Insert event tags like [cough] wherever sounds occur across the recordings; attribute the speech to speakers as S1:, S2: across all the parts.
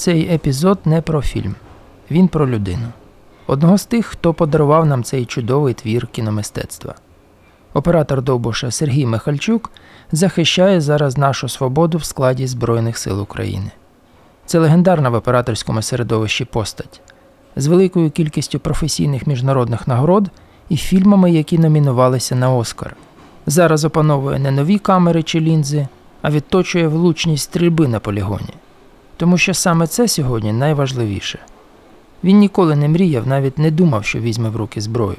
S1: Цей епізод не про фільм, він про людину. Одного з тих, хто подарував нам цей чудовий твір кіномистецтва. Оператор Довбуша Сергій Михальчук захищає зараз нашу свободу в складі Збройних сил України. Це легендарна в операторському середовищі постать з великою кількістю професійних міжнародних нагород і фільмами, які номінувалися на Оскар. Зараз опановує не нові камери чи лінзи, а відточує влучність стрільби на полігоні. Тому що саме це сьогодні найважливіше. Він ніколи не мріяв, навіть не думав, що візьме в руки зброю.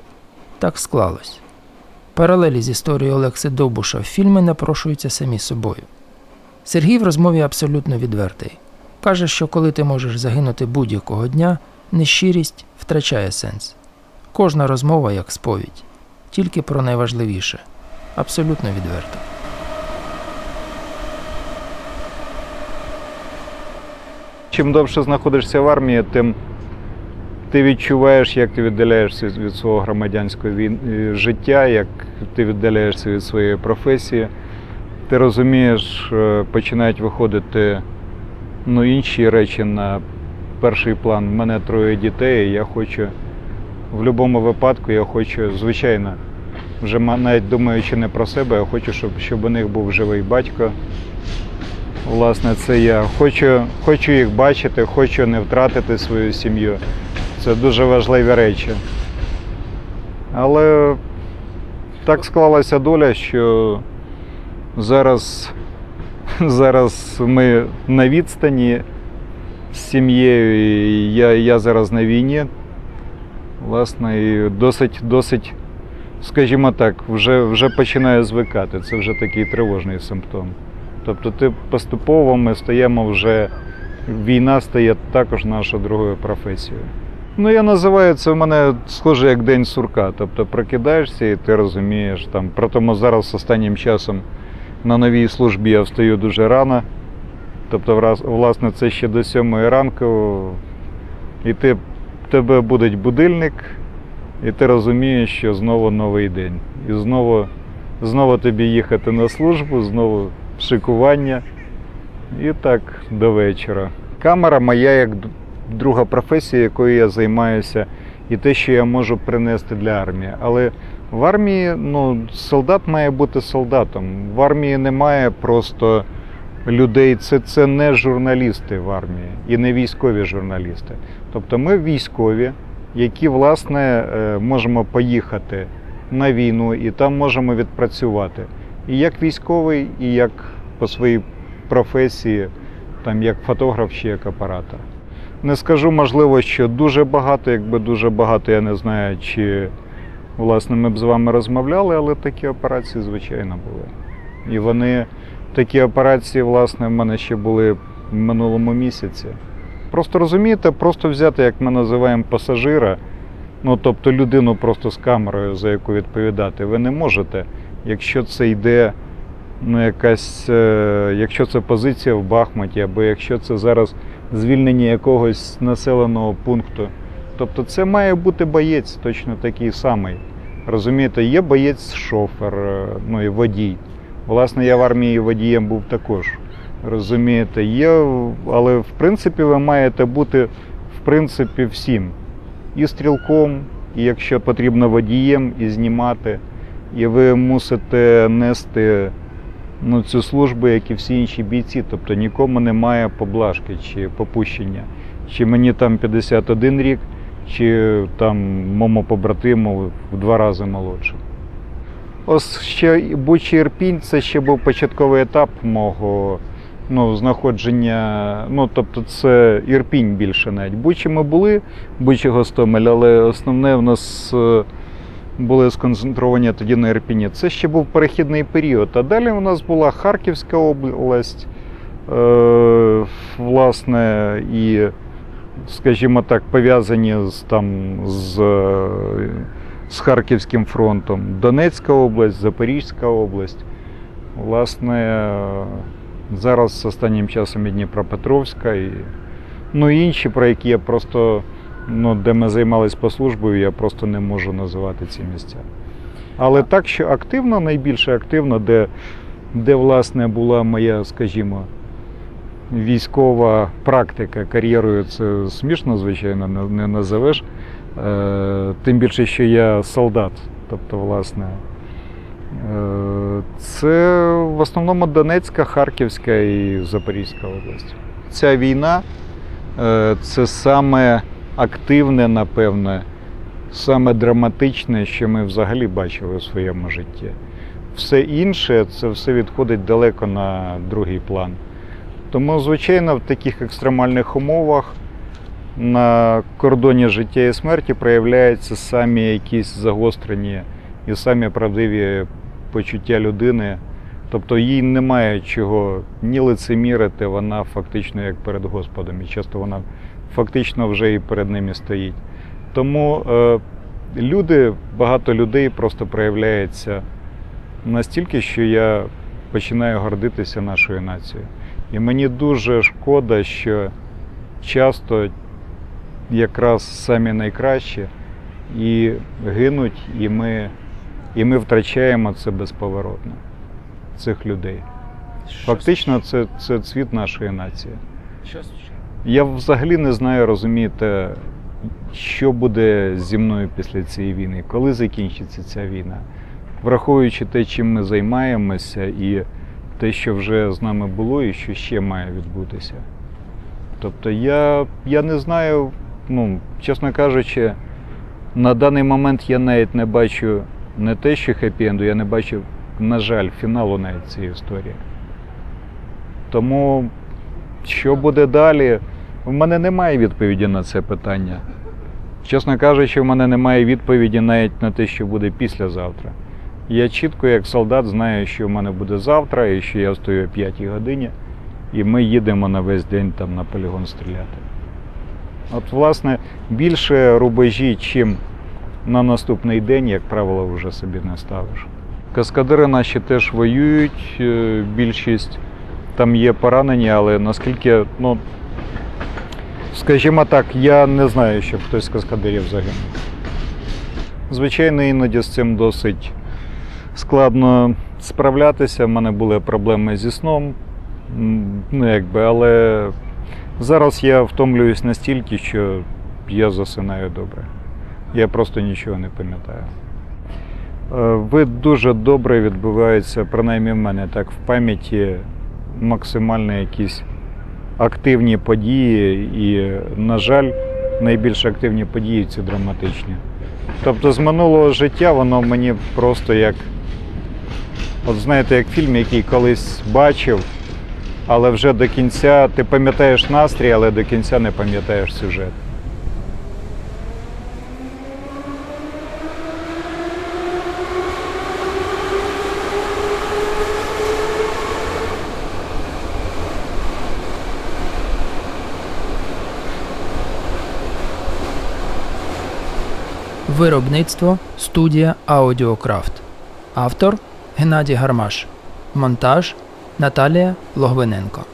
S1: Так склалось. Паралелі з історією Олекси Довбуша в фільми напрошуються самі собою. Сергій в розмові абсолютно відвертий. Каже, що коли ти можеш загинути будь-якого дня, нещирість втрачає сенс. Кожна розмова як сповідь, тільки про найважливіше. Абсолютно відверто.
S2: Чим довше знаходишся в армії, тим ти відчуваєш, як ти віддаляєшся від свого громадянського е, життя, як ти віддаляєшся від своєї професії. Ти розумієш, е, починають виходити ну, інші речі на перший план. У мене троє дітей, і я хочу в будь-якому випадку, я хочу, звичайно, вже навіть думаючи не про себе, я хочу, щоб, щоб у них був живий батько. Власне, це я. Хочу, хочу їх бачити, хочу не втратити свою сім'ю. Це дуже важливі речі. Але так склалася доля, що зараз, [laughs] зараз ми на відстані з сім'єю, і я, я зараз на війні. Власне, і досить, досить, скажімо так, вже, вже починаю звикати. Це вже такий тривожний симптом. Тобто ти поступово ми стаємо вже. Війна стає також нашою другою професією. Ну, я називаю це в мене схоже як день сурка. Тобто прокидаєшся і ти розумієш там. Притому зараз останнім часом на новій службі я встаю дуже рано. Тобто, власне, це ще до сьомої ранку. І ти, тебе буде будильник, і ти розумієш, що знову новий день. І знову, знову тобі їхати на службу, знову шикування. І так до вечора. Камера моя як друга професія, якою я займаюся, і те, що я можу принести для армії. Але в армії ну, солдат має бути солдатом. В армії немає просто людей. Це, це не журналісти в армії і не військові журналісти. Тобто ми військові, які власне е, можемо поїхати на війну і там можемо відпрацювати. І як військовий, і як по своїй професії, там як фотограф чи як оператор. Не скажу, можливо, що дуже багато, якби дуже багато, я не знаю, чи власне ми б з вами розмовляли, але такі операції, звичайно, були. І вони, такі операції, власне, в мене ще були в минулому місяці. Просто розумієте, просто взяти, як ми називаємо пасажира, ну тобто людину просто з камерою, за яку відповідати, ви не можете, якщо це йде ну, якась, е, якщо це позиція в Бахмуті, або якщо це зараз звільнення якогось населеного пункту. Тобто це має бути боєць точно такий самий. Розумієте, є боєць шофер, е, ну і водій. Власне, я в армії водієм був також. Розумієте, є, але в принципі ви маєте бути в принципі всім. І стрілком, і якщо потрібно водієм, і знімати. І ви мусите нести ну, цю службу, як і всі інші бійці. Тобто нікому немає поблажки чи попущення. Чи мені там 51 рік, чи там моєму побратиму в два рази молодше. Ось ще Бучі Ірпінь це ще був початковий етап мого ну, знаходження. Ну, тобто це Ірпінь більше навіть. Бучі ми були, Бучі Гостомель, але основне в нас е, були сконцентровані тоді на Ірпіні. Це ще був перехідний період. А далі у нас була Харківська область, е, власне, і, скажімо так, пов'язані з, там, з, з Харківським фронтом. Донецька область, Запорізька область. Власне, зараз останнім часом і Дніпропетровська, і, ну, і інші, про які я просто ну, де ми займалися по службою, я просто не можу називати ці місця. Але так, що активно, найбільше активно, де, де власне була моя, скажімо, військова практика. Кар'єрою це смішно, звичайно, не, називеш. Е, тим більше, що я солдат. Тобто, власне, е, це в основному Донецька, Харківська і Запорізька область. Ця війна е, це саме активне, напевне, саме драматичне, що ми взагалі бачили у своєму житті. Все інше це все відходить далеко на другий план. Тому, звичайно, в таких екстремальних умовах на кордоні життя і смерті проявляються самі якісь загострені і самі правдиві почуття людини. Тобто їй немає чого ні лицемірити, вона фактично як перед Господом, і часто вона фактично вже і перед ними стоїть. Тому е, люди, багато людей просто проявляється настільки, що я починаю гордитися нашою нацією. І мені дуже шкода, що часто якраз самі найкращі і гинуть, і ми, і ми втрачаємо це безповоротно, цих людей. Фактично, це, це цвіт нашої нації. Я взагалі не знаю, розумієте, що буде зі мною після цієї війни, коли закінчиться ця війна. Враховуючи те, чим ми займаємося, і те, що вже з нами було, і що ще має відбутися. Тобто я, я не знаю, ну, чесно кажучи, на даний момент я навіть не бачу не те, що хеппі-енду, я не бачу, на жаль, фіналу навіть цієї історії. Тому що буде далі? В мене немає відповіді на це питання. Чесно кажучи, в мене немає відповіді навіть на те, що буде післязавтра. Я чітко, як солдат, знаю, що в мене буде завтра, і що я встаю о 5 годині, і ми їдемо на весь день там на полігон стріляти. От, власне, більше рубежі, чим на наступний день, як правило, вже собі не ставиш. Каскадери наші теж воюють, е, більшість там є поранені, але наскільки, ну, скажімо так, я не знаю, щоб хтось з каскадерів загинув. Звичайно, іноді з цим досить складно справлятися. У мене були проблеми зі сном, ну якби, але зараз я втомлююсь настільки, що я засинаю добре. Я просто нічого не пам'ятаю. Е, Ви дуже добре відбуваються, принаймні в мене так в пам'яті максимально якісь активні події, і, на жаль, найбільш активні події ці драматичні. Тобто з минулого життя воно мені просто як, от знаєте, як фільм, який колись бачив, але вже до кінця ти пам'ятаєш настрій, але до кінця не пам'ятаєш сюжет.
S1: Виробництво студія Аудіокрафт. Автор Геннадій Гармаш. Монтаж Наталія Логвиненко.